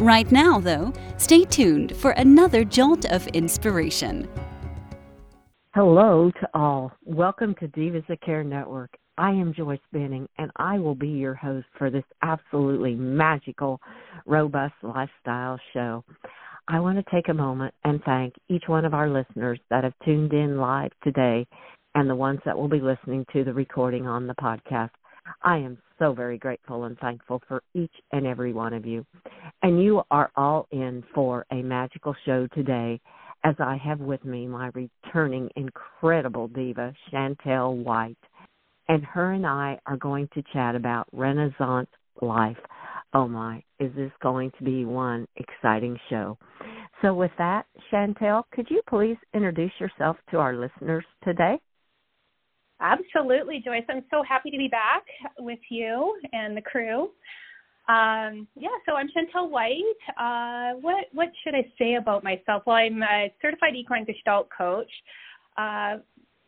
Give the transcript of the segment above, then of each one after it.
Right now, though, stay tuned for another jolt of inspiration. Hello to all. Welcome to Divas That Care Network. I am Joyce Benning, and I will be your host for this absolutely magical, robust lifestyle show. I want to take a moment and thank each one of our listeners that have tuned in live today and the ones that will be listening to the recording on the podcast. I am so very grateful and thankful for each and every one of you. And you are all in for a magical show today as I have with me my returning incredible diva, Chantel White. And her and I are going to chat about Renaissance life. Oh my, is this going to be one exciting show? So, with that, Chantel, could you please introduce yourself to our listeners today? Absolutely, Joyce. I'm so happy to be back with you and the crew. Um, yeah, so I'm Chantel White. Uh, what what should I say about myself? Well, I'm a certified equine gestalt coach, uh,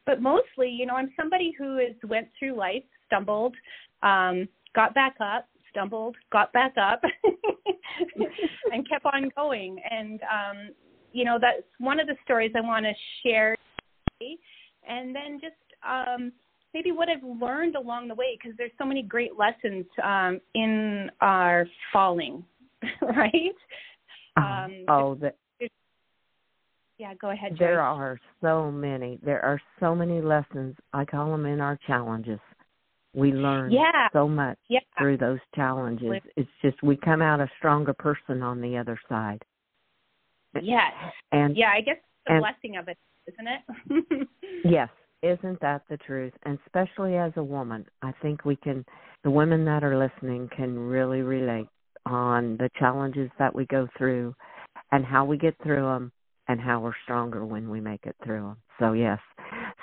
but mostly, you know, I'm somebody who has went through life, stumbled, um, got back up, stumbled, got back up, and kept on going. And um, you know, that's one of the stories I want to share. And then just um, maybe what I've learned along the way because there's so many great lessons um, in our falling, right? Uh-huh. Um, oh, the, yeah. Go ahead. There are so many. There are so many lessons. I call them in our challenges. We learn yeah. so much yeah. through those challenges. It's just we come out a stronger person on the other side. Yes. And yeah, I guess the and, blessing of it, isn't it? yes, isn't that the truth? And especially as a woman, I think we can, the women that are listening can really relate on the challenges that we go through and how we get through them and how we're stronger when we make it through them. So, yes.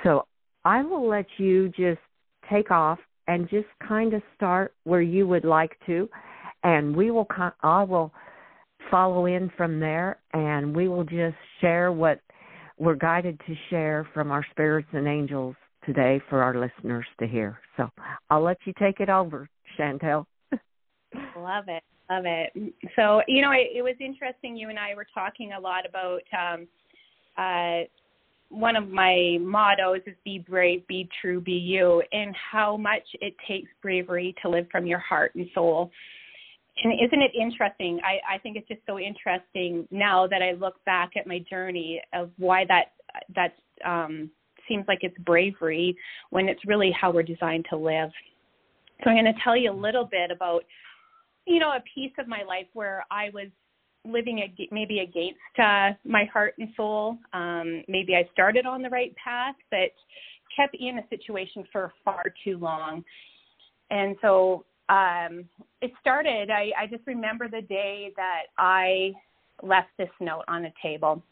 So, I will let you just take off and just kind of start where you would like to. And we will, I will follow in from there and we will just share what we're guided to share from our spirits and angels today for our listeners to hear. So I'll let you take it over, Chantel. Love it. Love it. So, you know, it, it was interesting. You and I were talking a lot about um, uh, one of my mottos is be brave, be true, be you, and how much it takes bravery to live from your heart and soul and isn't it interesting? I, I think it's just so interesting now that I look back at my journey of why that that um, seems like it's bravery when it's really how we're designed to live. So I'm going to tell you a little bit about, you know, a piece of my life where I was living ag- maybe against uh, my heart and soul. Um, maybe I started on the right path, but kept in a situation for far too long. And so um, it started, I, I just remember the day that I left this note on the table.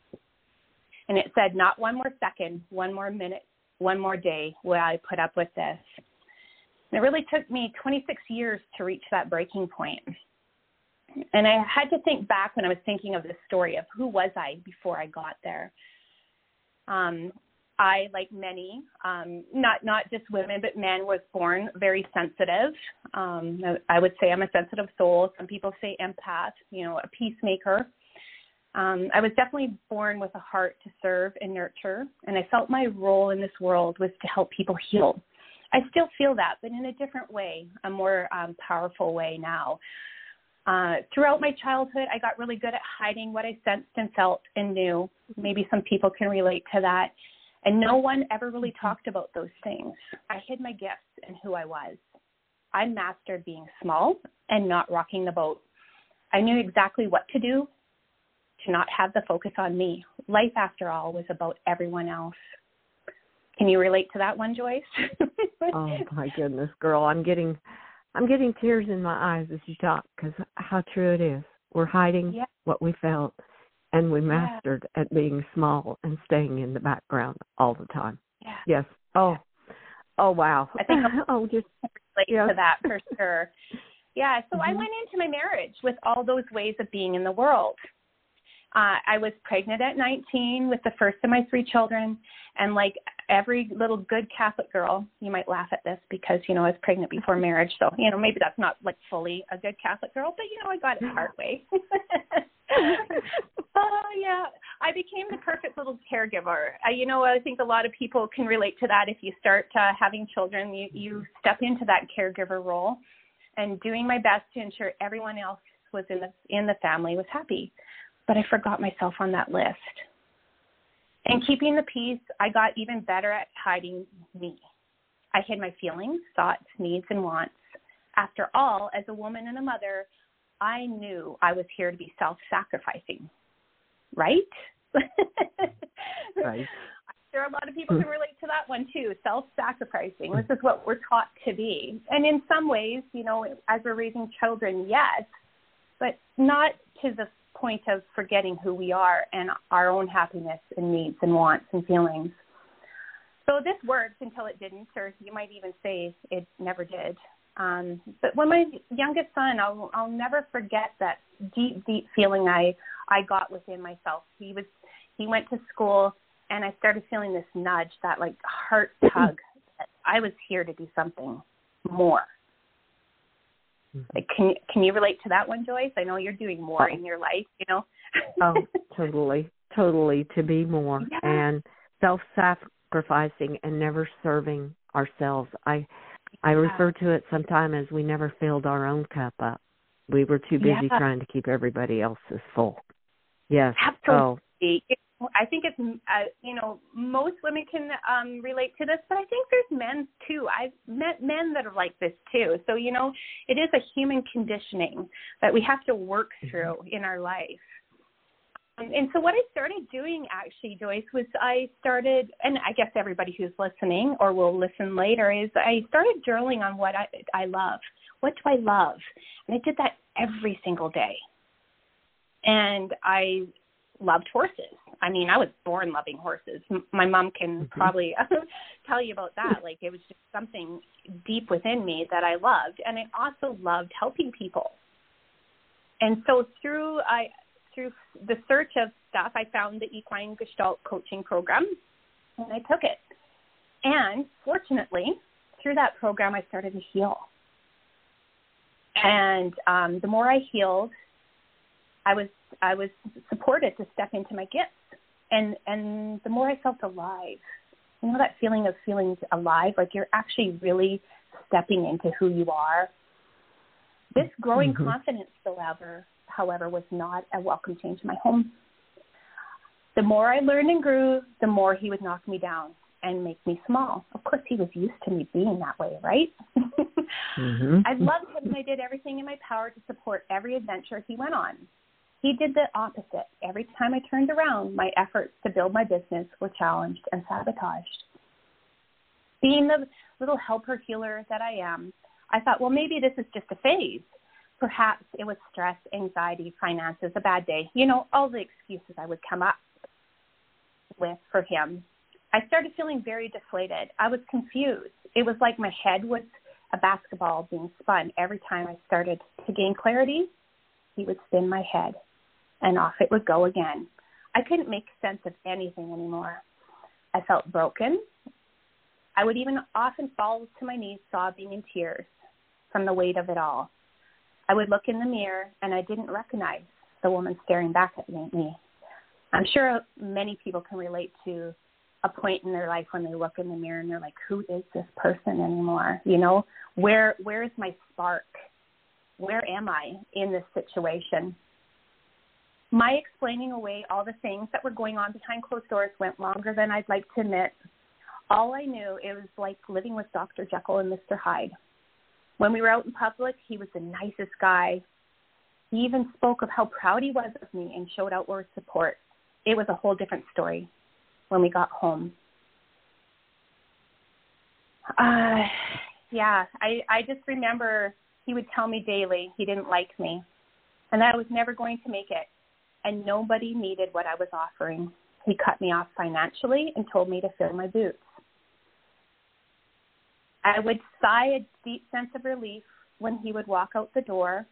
And it said, Not one more second, one more minute, one more day will I put up with this. And it really took me 26 years to reach that breaking point. And I had to think back when I was thinking of this story of who was I before I got there. Um, I, like many, um, not not just women but men, was born very sensitive. Um, I would say I'm a sensitive soul. Some people say empath. You know, a peacemaker. Um, I was definitely born with a heart to serve and nurture, and I felt my role in this world was to help people heal. I still feel that, but in a different way, a more um, powerful way now. Uh, throughout my childhood, I got really good at hiding what I sensed and felt and knew. Maybe some people can relate to that. And no one ever really mm-hmm. talked about those things. I hid my gifts and who I was. I mastered being small and not rocking the boat. I knew exactly what to do to not have the focus on me. Life, after all, was about everyone else. Can you relate to that one, Joyce? oh my goodness, girl, I'm getting, I'm getting tears in my eyes as you talk because how true it is. We're hiding yeah. what we felt, and we mastered yeah. at being small and staying in the background all the time. Yeah. Yes. Oh. Oh wow. I think oh just relate yes. to that for sure. Yeah. So mm-hmm. I went into my marriage with all those ways of being in the world. Uh, I was pregnant at 19 with the first of my three children, and like every little good Catholic girl, you might laugh at this because you know I was pregnant before marriage, so you know maybe that's not like fully a good Catholic girl, but you know I got it the hard way. oh yeah, I became the perfect little caregiver. Uh, you know, I think a lot of people can relate to that. If you start uh, having children, you you step into that caregiver role, and doing my best to ensure everyone else was in the in the family was happy. But I forgot myself on that list. And keeping the peace, I got even better at hiding me. I hid my feelings, thoughts, needs, and wants. After all, as a woman and a mother, I knew I was here to be self sacrificing. Right? right. I'm sure a lot of people can relate to that one too. Self sacrificing. This is what we're taught to be. And in some ways, you know, as we're raising children, yes, but not to the point of forgetting who we are and our own happiness and needs and wants and feelings. So this worked until it didn't, or you might even say it never did. Um, but when my youngest son, I'll I'll never forget that deep deep feeling I I got within myself. He was he went to school and I started feeling this nudge, that like heart tug that I was here to do something more. Mm-hmm. Like, can can you relate to that one, Joyce? I know you're doing more oh. in your life, you know. oh, totally, totally. To be more yeah. and self-sacrificing and never serving ourselves. I I yeah. refer to it sometimes as we never filled our own cup up. We were too busy yeah. trying to keep everybody else's full. Yes. Absolutely. Oh. I think it's uh, you know most women can um relate to this, but I think there's men too. I've met men that are like this too. So you know, it is a human conditioning that we have to work mm-hmm. through in our life. Um, and so what I started doing actually, Joyce, was I started, and I guess everybody who's listening or will listen later is I started journaling on what I I love. What do I love? And I did that every single day. And I loved horses. I mean, I was born loving horses. My mom can mm-hmm. probably tell you about that. Like it was just something deep within me that I loved, and I also loved helping people. And so through I through the search of stuff, I found the Equine Gestalt Coaching Program, and I took it. And fortunately, through that program, I started to heal. And um, the more I healed, I was I was supported to step into my gifts, and and the more I felt alive, you know that feeling of feeling alive, like you're actually really stepping into who you are. This growing mm-hmm. confidence, however, however, was not a welcome change in my home. The more I learned and grew, the more he would knock me down and make me small. Of course, he was used to me being that way, right? mm-hmm. I loved him and I did everything in my power to support every adventure he went on. He did the opposite. Every time I turned around, my efforts to build my business were challenged and sabotaged. Being the little helper healer that I am, I thought, well, maybe this is just a phase. Perhaps it was stress, anxiety, finances, a bad day, you know, all the excuses I would come up with for him. I started feeling very deflated. I was confused. It was like my head was a basketball being spun. Every time I started to gain clarity, he would spin my head and off it would go again. I couldn't make sense of anything anymore. I felt broken. I would even often fall to my knees sobbing in tears from the weight of it all. I would look in the mirror and I didn't recognize the woman staring back at me. I'm sure many people can relate to a point in their life when they look in the mirror and they're like, "Who is this person anymore?" You know, where where is my spark? Where am I in this situation? My explaining away all the things that were going on behind closed doors went longer than I'd like to admit. All I knew it was like living with Dr. Jekyll and Mr. Hyde. When we were out in public, he was the nicest guy. He even spoke of how proud he was of me and showed outward support. It was a whole different story when we got home. Uh, yeah, I I just remember he would tell me daily he didn't like me and that I was never going to make it and nobody needed what I was offering. He cut me off financially and told me to fill my boots. I would sigh a deep sense of relief when he would walk out the door,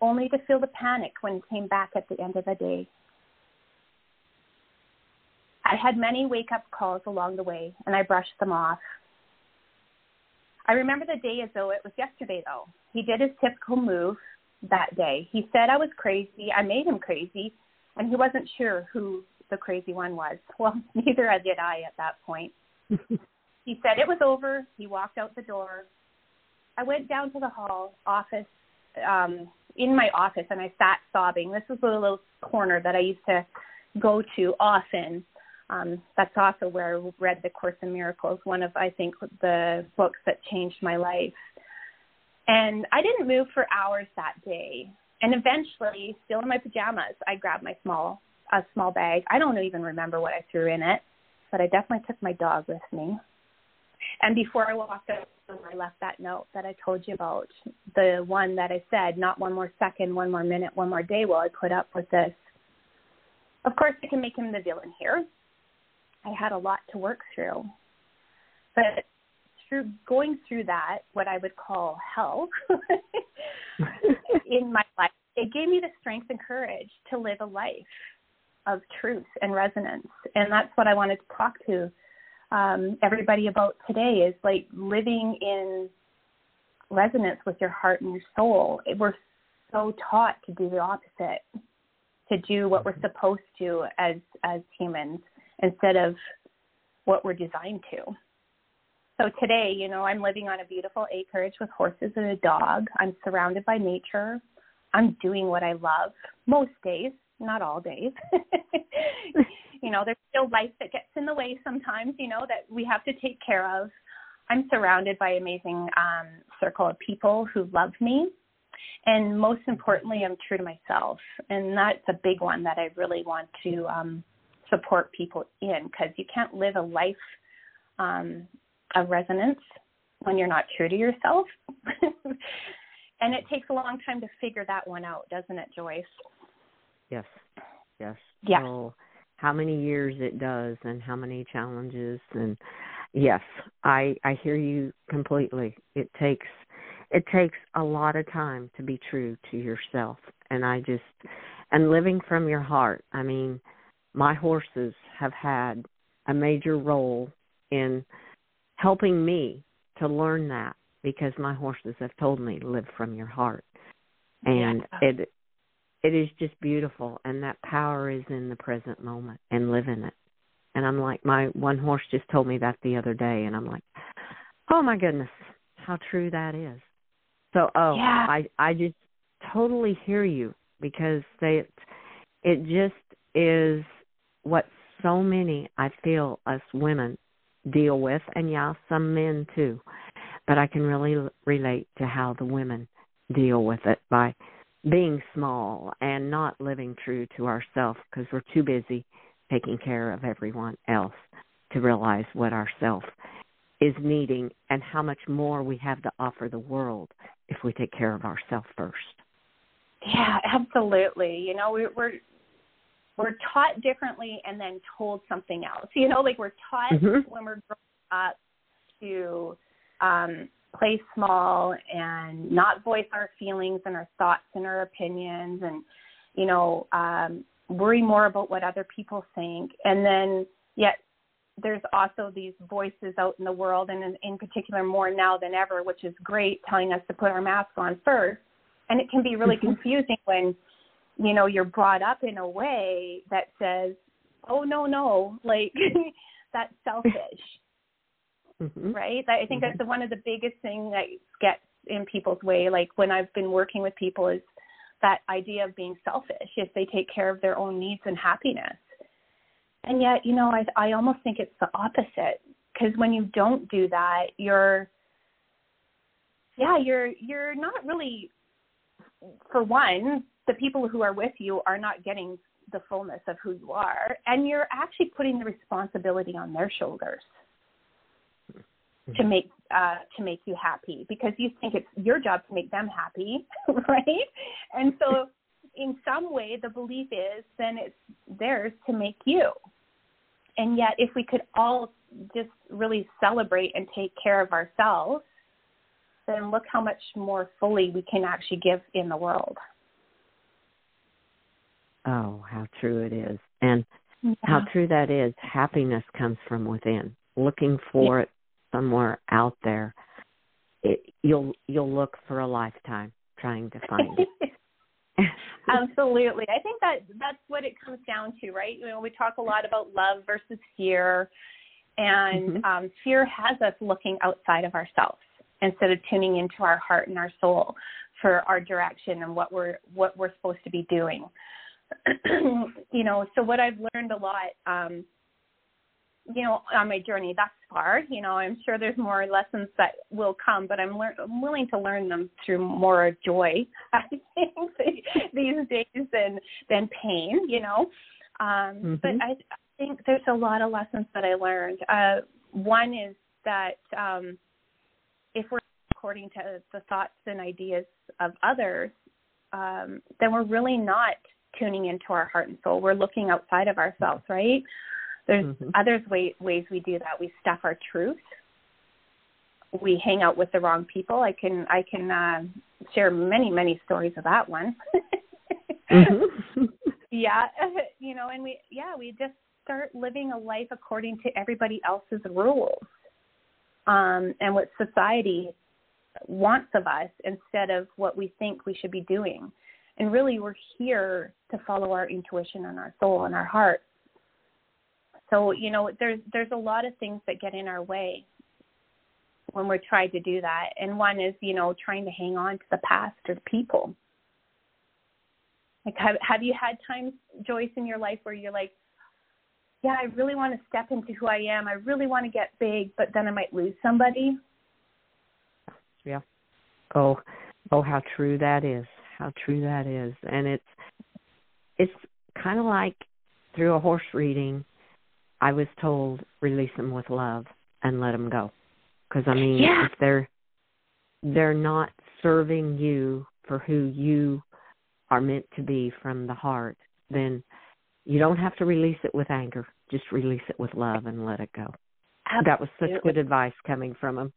only to feel the panic when he came back at the end of the day. I had many wake up calls along the way, and I brushed them off. I remember the day as though it was yesterday, though. He did his typical move that day. He said I was crazy. I made him crazy, and he wasn't sure who the crazy one was. Well, neither did I at that point. he said it was over. He walked out the door. I went down to the hall office, um, in my office, and I sat sobbing. This was a little corner that I used to go to often um, that's also where I read The Course in Miracles, one of, I think, the books that changed my life. And I didn't move for hours that day. And eventually, still in my pajamas, I grabbed my small, a small bag. I don't even remember what I threw in it, but I definitely took my dog with me. And before I walked out, I left that note that I told you about, the one that I said, not one more second, one more minute, one more day will I put up with this. Of course, I can make him the villain here I had a lot to work through. But through going through that, what I would call hell in my life, it gave me the strength and courage to live a life of truth and resonance. And that's what I wanted to talk to um, everybody about today is like living in resonance with your heart and your soul. We're so taught to do the opposite, to do what we're mm-hmm. supposed to as as humans instead of what we're designed to. So today, you know, I'm living on a beautiful acreage with horses and a dog. I'm surrounded by nature. I'm doing what I love most days, not all days. you know, there's still life that gets in the way sometimes, you know, that we have to take care of. I'm surrounded by amazing um, circle of people who love me. And most importantly, I'm true to myself. And that's a big one that I really want to um, support people in because you can't live a life um, of resonance when you're not true to yourself. and it takes a long time to figure that one out, doesn't it, Joyce? Yes. Yes. Yeah. So how many years it does and how many challenges and yes, I I hear you completely. It takes it takes a lot of time to be true to yourself and I just and living from your heart. I mean, my horses have had a major role in helping me to learn that because my horses have told me live from your heart and yeah. it it is just beautiful and that power is in the present moment and live in it and i'm like my one horse just told me that the other day and i'm like oh my goodness how true that is so oh yeah. i i just totally hear you because they it just is what so many I feel us women deal with, and yeah, some men too. But I can really relate to how the women deal with it by being small and not living true to ourselves because we're too busy taking care of everyone else to realize what ourself is needing and how much more we have to offer the world if we take care of ourselves first. Yeah, absolutely. You know, we, we're we're taught differently and then told something else. You know, like we're taught mm-hmm. when we're growing up to um, play small and not voice our feelings and our thoughts and our opinions and, you know, um, worry more about what other people think. And then yet there's also these voices out in the world and in, in particular more now than ever, which is great, telling us to put our mask on first. And it can be really mm-hmm. confusing when you know you're brought up in a way that says oh no no like that's selfish mm-hmm. right i think mm-hmm. that's one of the biggest things that gets in people's way like when i've been working with people is that idea of being selfish if they take care of their own needs and happiness and yet you know i i almost think it's the opposite because when you don't do that you're yeah you're you're not really for one the people who are with you are not getting the fullness of who you are and you're actually putting the responsibility on their shoulders mm-hmm. to make uh to make you happy because you think it's your job to make them happy right and so in some way the belief is then it's theirs to make you. And yet if we could all just really celebrate and take care of ourselves, then look how much more fully we can actually give in the world. Oh, how true it is. And yeah. how true that is. Happiness comes from within. Looking for yeah. it somewhere out there. It, you'll you'll look for a lifetime trying to find it. Absolutely. I think that that's what it comes down to, right? You know, we talk a lot about love versus fear, and mm-hmm. um, fear has us looking outside of ourselves instead of tuning into our heart and our soul for our direction and what we're what we're supposed to be doing. you know, so what I've learned a lot, um, you know, on my journey thus far, you know, I'm sure there's more lessons that will come, but I'm, lear- I'm willing to learn them through more joy, I think, these days than than pain, you know. Um, mm-hmm. But I, I think there's a lot of lessons that I learned. Uh, one is that um, if we're according to the thoughts and ideas of others, um, then we're really not tuning into our heart and soul. We're looking outside of ourselves, right? There's mm-hmm. other way, ways we do that. We stuff our truth. We hang out with the wrong people. I can I can uh, share many many stories of that one. mm-hmm. yeah, you know, and we yeah we just start living a life according to everybody else's rules um, and what society wants of us instead of what we think we should be doing. And really, we're here to follow our intuition and our soul and our heart. So, you know, there's there's a lot of things that get in our way when we're trying to do that. And one is, you know, trying to hang on to the past or the people. Like, have have you had times, Joyce, in your life where you're like, yeah, I really want to step into who I am. I really want to get big, but then I might lose somebody. Yeah. Oh, oh, how true that is how true that is. And it's it's kind of like through a horse reading, I was told release them with love and let them go. Because I mean, yeah. if they're they're not serving you for who you are meant to be from the heart, then you don't have to release it with anger. Just release it with love and let it go. Absolutely. That was such good advice coming from him.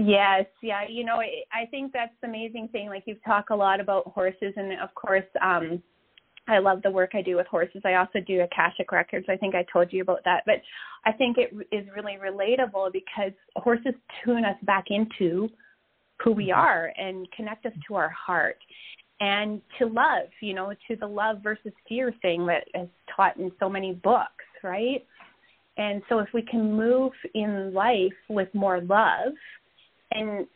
Yes, yeah, you know, I think that's the amazing thing. Like you've talked a lot about horses, and of course, um, I love the work I do with horses. I also do Akashic records. I think I told you about that, but I think it is really relatable because horses tune us back into who we mm-hmm. are and connect us to our heart and to love. You know, to the love versus fear thing that is taught in so many books, right? And so, if we can move in life with more love and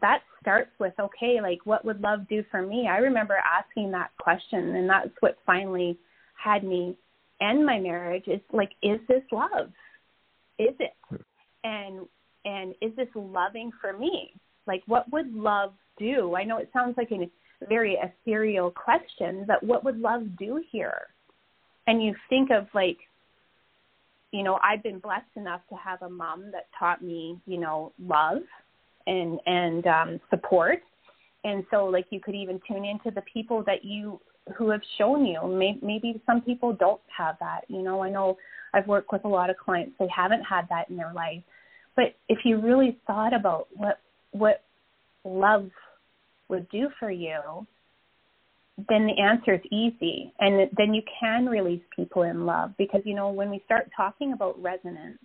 that starts with okay like what would love do for me? I remember asking that question and that's what finally had me end my marriage is like is this love? Is it? And and is this loving for me? Like what would love do? I know it sounds like a very ethereal question but what would love do here? And you think of like you know i've been blessed enough to have a mom that taught me you know love and and um, support. And so, like, you could even tune into the people that you who have shown you. Maybe, maybe some people don't have that. You know, I know I've worked with a lot of clients; they haven't had that in their life. But if you really thought about what what love would do for you, then the answer is easy, and then you can release people in love because you know when we start talking about resonance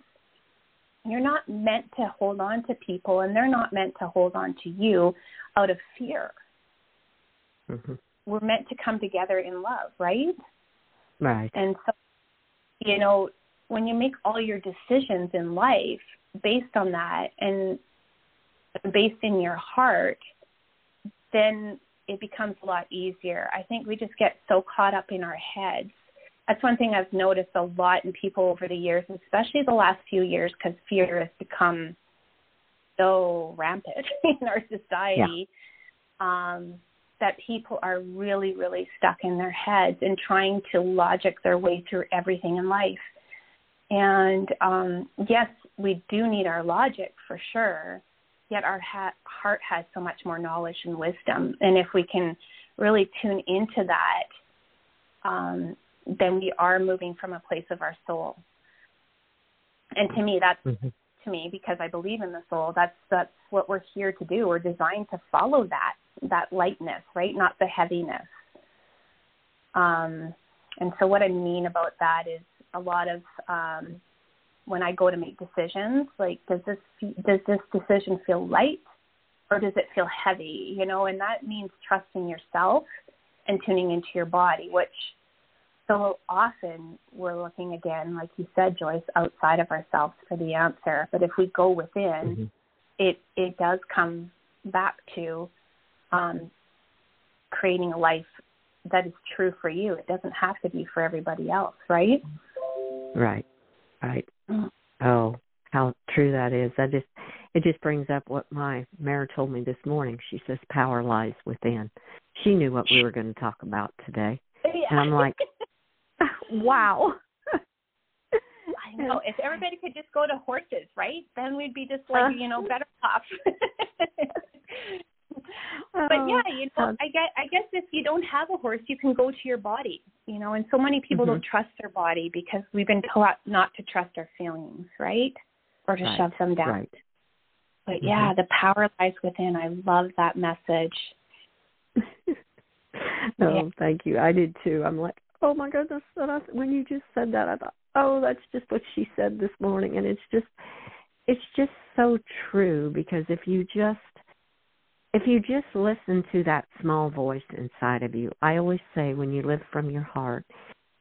you're not meant to hold on to people, and they're not meant to hold on to you out of fear. Mm-hmm. We're meant to come together in love, right? Right. And so, you know, when you make all your decisions in life based on that and based in your heart, then it becomes a lot easier. I think we just get so caught up in our heads that's one thing I've noticed a lot in people over the years, especially the last few years, because fear has become so rampant in our society. Yeah. Um, that people are really, really stuck in their heads and trying to logic their way through everything in life. And um, yes, we do need our logic for sure, yet our ha- heart has so much more knowledge and wisdom. And if we can really tune into that, um, then we are moving from a place of our soul. And to me, that's mm-hmm. to me because I believe in the soul. That's that's what we're here to do. We're designed to follow that that lightness, right? Not the heaviness. Um, and so, what I mean about that is a lot of um, when I go to make decisions, like does this does this decision feel light or does it feel heavy? You know, and that means trusting yourself and tuning into your body, which so often we're looking again, like you said, Joyce, outside of ourselves for the answer. But if we go within, mm-hmm. it it does come back to um, creating a life that is true for you. It doesn't have to be for everybody else, right? Right. Right. Mm. Oh, how true that is. That just it just brings up what my mare told me this morning. She says power lies within. She knew what we were going to talk about today. And I'm like, wow. I know. If everybody could just go to horses, right? Then we'd be just like, you know, better off. but yeah, you know, I guess I guess if you don't have a horse, you can go to your body, you know. And so many people mm-hmm. don't trust their body because we've been taught not to trust our feelings, right? Or to right. shove them down. Right. But mm-hmm. yeah, the power lies within. I love that message. oh, yeah. thank you. I did too. I'm like, oh my goodness. When you just said that, I thought, oh, that's just what she said this morning, and it's just, it's just so true because if you just if you just listen to that small voice inside of you, I always say when you live from your heart,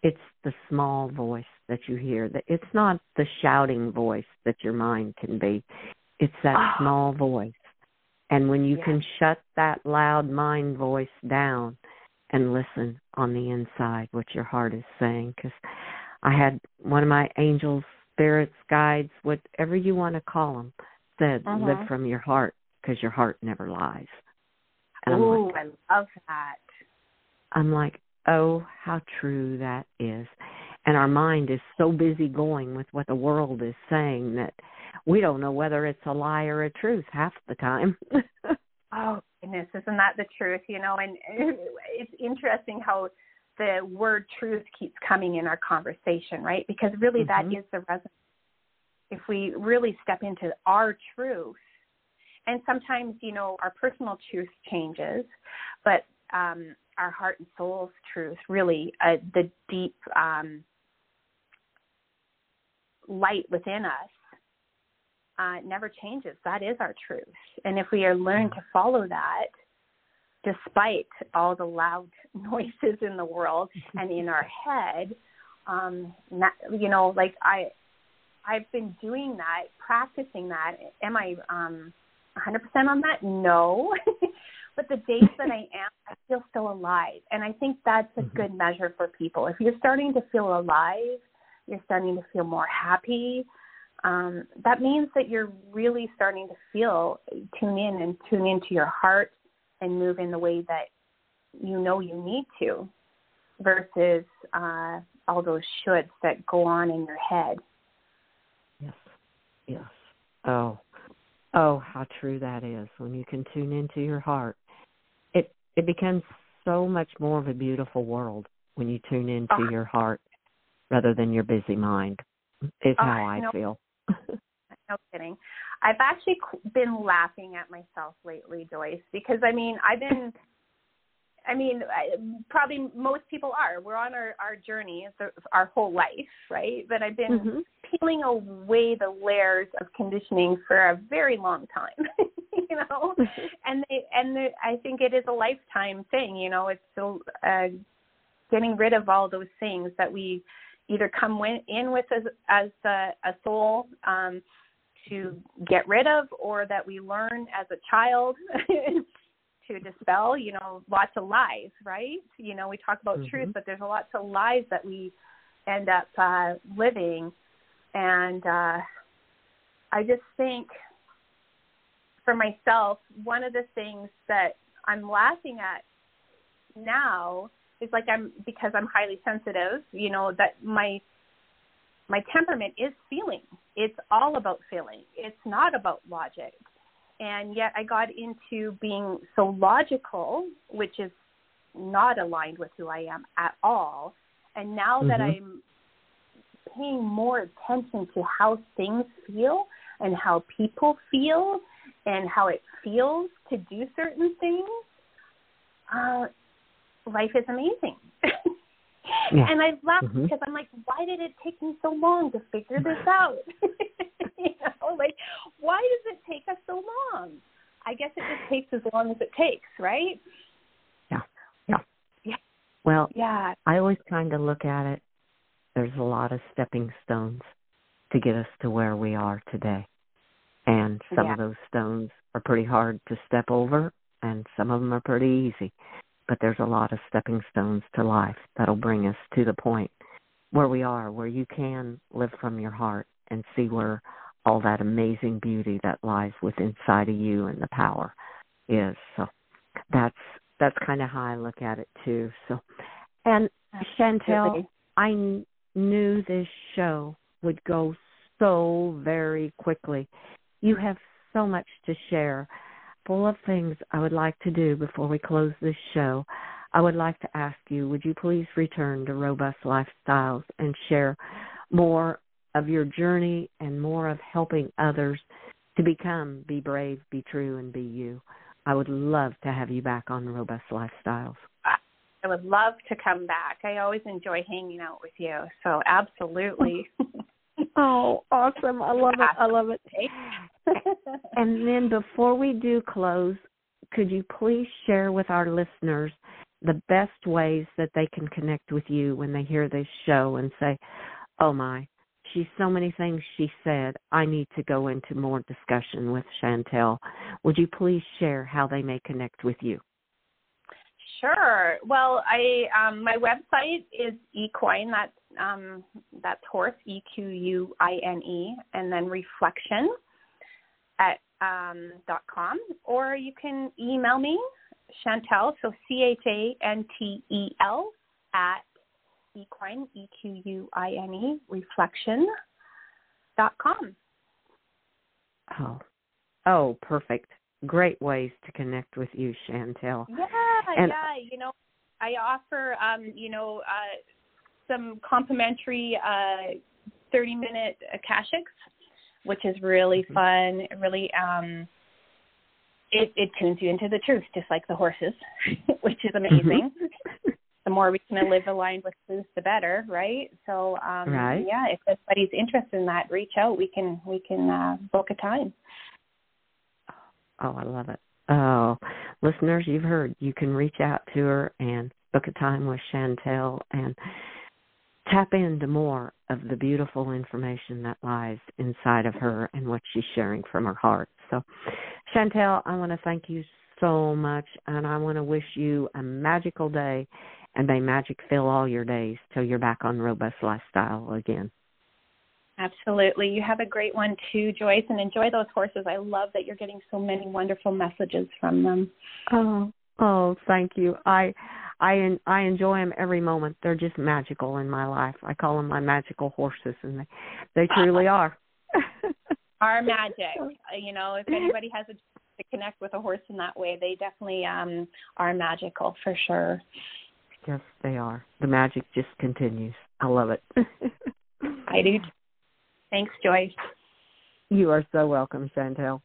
it's the small voice that you hear. That it's not the shouting voice that your mind can be. It's that oh. small voice. And when you can shut that loud mind voice down and listen on the inside what your heart is saying cuz I had one of my angels, spirits, guides, whatever you want to call them, said uh-huh. live from your heart because your heart never lies. Oh, like, I love that. I'm like, oh, how true that is. And our mind is so busy going with what the world is saying that we don't know whether it's a lie or a truth half the time. oh, goodness, isn't that the truth? You know, and it's interesting how the word truth keeps coming in our conversation, right? Because really mm-hmm. that is the resonance. If we really step into our truth, and sometimes you know our personal truth changes but um our heart and soul's truth really uh, the deep um light within us uh never changes that is our truth and if we are learn to follow that despite all the loud noises in the world and in our head um not, you know like i i've been doing that practicing that am i um 100% on that? No. but the days that I am, I feel so alive. And I think that's a mm-hmm. good measure for people. If you're starting to feel alive, you're starting to feel more happy, um, that means that you're really starting to feel, tune in and tune into your heart and move in the way that you know you need to versus uh, all those shoulds that go on in your head. Yes. Yes. Oh, Oh, how true that is. When you can tune into your heart, it it becomes so much more of a beautiful world when you tune into oh. your heart rather than your busy mind. Is oh, how I no, feel. No kidding. I've actually been laughing at myself lately, Joyce, because I mean, I've been I mean, probably most people are. We're on our our journey our whole life, right? But I've been mm-hmm. peeling away the layers of conditioning for a very long time, you know. Mm-hmm. and they and they, I think it is a lifetime thing, you know. It's still uh, getting rid of all those things that we either come in with as as a, a soul um, to get rid of, or that we learn as a child to dispel, you know, lots of lies, right? You know, we talk about mm-hmm. truth, but there's a lots of lies that we end up uh, living. And uh, I just think for myself, one of the things that I'm laughing at now is like I'm because I'm highly sensitive, you know, that my my temperament is feeling. It's all about feeling. It's not about logic and yet I got into being so logical, which is not aligned with who I am at all. And now mm-hmm. that I'm paying more attention to how things feel and how people feel and how it feels to do certain things, uh, life is amazing. yeah. And I laugh mm-hmm. because I'm like, why did it take me so long to figure this out? you know, like, why does it take us so long? I guess it just takes as long as it takes, right? Yeah. Yeah. Yeah. Well, yeah. I always kind of look at it. There's a lot of stepping stones to get us to where we are today. And some yeah. of those stones are pretty hard to step over, and some of them are pretty easy. But there's a lot of stepping stones to life that'll bring us to the point where we are, where you can live from your heart and see where all that amazing beauty that lies within inside of you and the power is. So that's that's kind of how I look at it too. So, and Chantel, I knew this show would go so very quickly. You have so much to share, full of things I would like to do before we close this show. I would like to ask you, would you please return to Robust Lifestyles and share more of your journey and more of helping others to become, be brave, be true, and be you? I would love to have you back on Robust Lifestyles. I would love to come back. I always enjoy hanging out with you. So absolutely. oh, awesome. I love it. I love it. And then before we do close, could you please share with our listeners the best ways that they can connect with you when they hear this show and say, "Oh my, she's so many things she said. I need to go into more discussion with Chantel. Would you please share how they may connect with you? Sure. Well, I um, my website is equine. That's um, that's horse e q u i n e, and then reflection at um, dot com, or you can email me Chantel. So C H A N T E L at equine, E Q U I N E, reflection dot com. Oh, oh, perfect. Great ways to connect with you, Chantel. Yeah, and, yeah. You know, I offer, um, you know, uh, some complimentary uh, 30 minute akashics, which is really mm-hmm. fun. Really, um, it, it tunes you into the truth, just like the horses, which is amazing. Mm-hmm. the more we can live aligned with truth, the better, right? So, um, right. yeah, if anybody's interested in that, reach out. We can we can uh, book a time. Oh, I love it. Oh, listeners, you've heard. You can reach out to her and book a time with Chantel and tap into more of the beautiful information that lies inside of her and what she's sharing from her heart. So, Chantel, I want to thank you so much, and I want to wish you a magical day and may magic fill all your days till you're back on robust lifestyle again. Absolutely. You have a great one too, Joyce, and enjoy those horses. I love that you're getting so many wonderful messages from them. Oh, oh, thank you. I I I enjoy them every moment. They're just magical in my life. I call them my magical horses and they they truly are. Our magic. You know, if anybody has a chance to connect with a horse in that way, they definitely um are magical for sure. Yes, they are. The magic just continues. I love it. I do. Thanks, Joyce. You are so welcome, Chantel.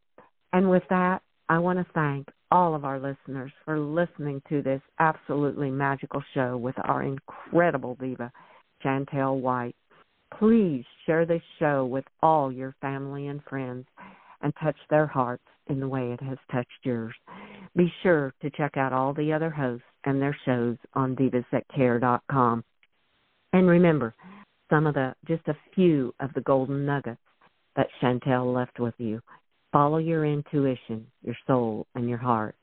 And with that, I want to thank all of our listeners for listening to this absolutely magical show with our incredible diva, Chantel White. Please share this show with all your family and friends and touch their hearts in the way it has touched yours. Be sure to check out all the other hosts and their shows on divasthatcare.com. And remember, some of the just a few of the golden nuggets that Chantel left with you. Follow your intuition, your soul, and your heart.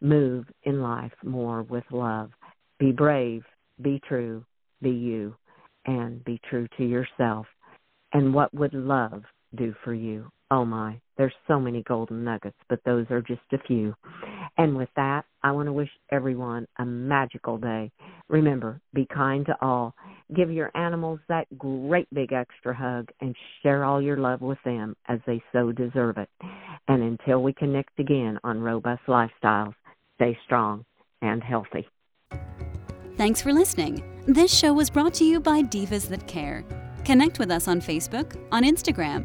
Move in life more with love. Be brave, be true, be you, and be true to yourself. And what would love do for you? Oh my, there's so many golden nuggets, but those are just a few. And with that, I want to wish everyone a magical day. Remember, be kind to all. Give your animals that great big extra hug and share all your love with them as they so deserve it. And until we connect again on Robust Lifestyles, stay strong and healthy. Thanks for listening. This show was brought to you by Divas That Care. Connect with us on Facebook, on Instagram,